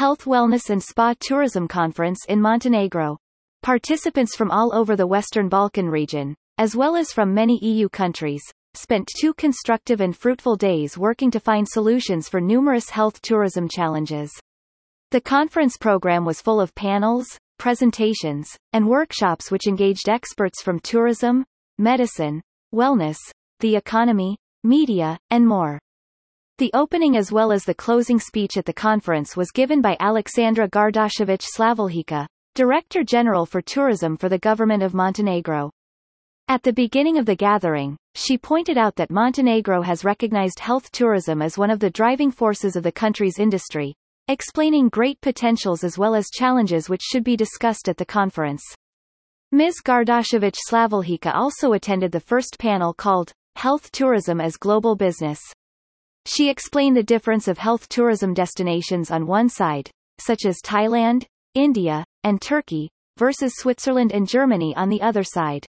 Health Wellness and Spa Tourism Conference in Montenegro. Participants from all over the Western Balkan region, as well as from many EU countries, spent two constructive and fruitful days working to find solutions for numerous health tourism challenges. The conference program was full of panels, presentations, and workshops which engaged experts from tourism, medicine, wellness, the economy, media, and more. The opening as well as the closing speech at the conference was given by Alexandra Gardašević Slavuljica, Director General for Tourism for the Government of Montenegro. At the beginning of the gathering, she pointed out that Montenegro has recognized health tourism as one of the driving forces of the country's industry, explaining great potentials as well as challenges which should be discussed at the conference. Ms. Gardašević Slavuljica also attended the first panel called Health Tourism as Global Business. She explained the difference of health tourism destinations on one side, such as Thailand, India, and Turkey, versus Switzerland and Germany on the other side.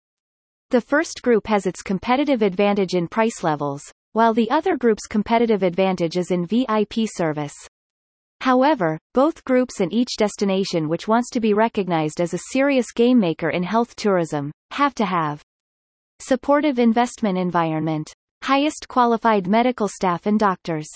The first group has its competitive advantage in price levels, while the other group's competitive advantage is in VIP service. However, both groups and each destination which wants to be recognized as a serious game maker in health tourism, have to have supportive investment environment, highest qualified medical staff and doctors,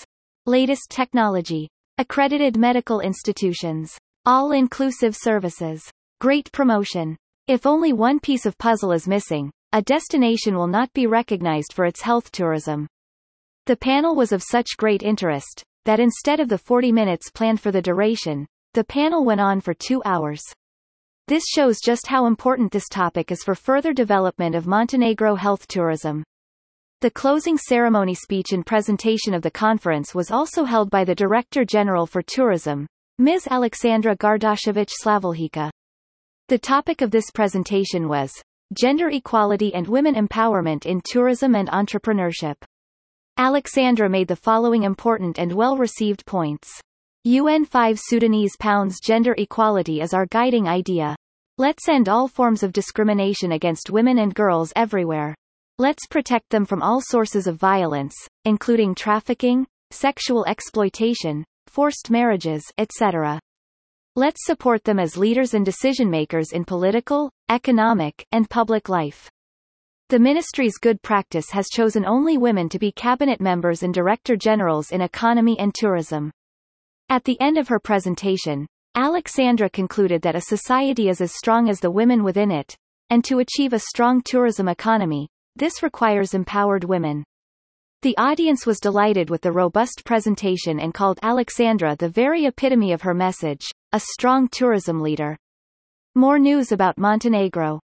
latest technology, accredited medical institutions, all-inclusive services, great promotion. If only one piece of puzzle is missing, a destination will not be recognized for its health tourism. The panel was of such great interest, that instead of the 40 minutes planned for the duration, the panel went on for two hours. This shows just how important this topic is for further development of Montenegro health tourism. The closing ceremony speech and presentation of the conference was also held by the Director General for Tourism, Ms. Alexandra Gardašević Slavuljica. The topic of this presentation was Gender Equality and Women Empowerment in Tourism and Entrepreneurship. Alexandra made the following important and well-received points. UN SDG 5 gender equality is our guiding idea. Let's end all forms of discrimination against women and girls everywhere. Let's protect them from all sources of violence, including trafficking, sexual exploitation, forced marriages, etc. Let's support them as leaders and decision makers in political, economic, and public life. The ministry's good practice has chosen only women to be cabinet members and director generals in economy and tourism. At the end of her presentation, Alexandra concluded that a society is as strong as the women within it, and to achieve a strong tourism economy, this requires empowered women. The audience was delighted with the robust presentation and called Alexandra the very epitome of her message, a strong tourism leader. More news about Montenegro.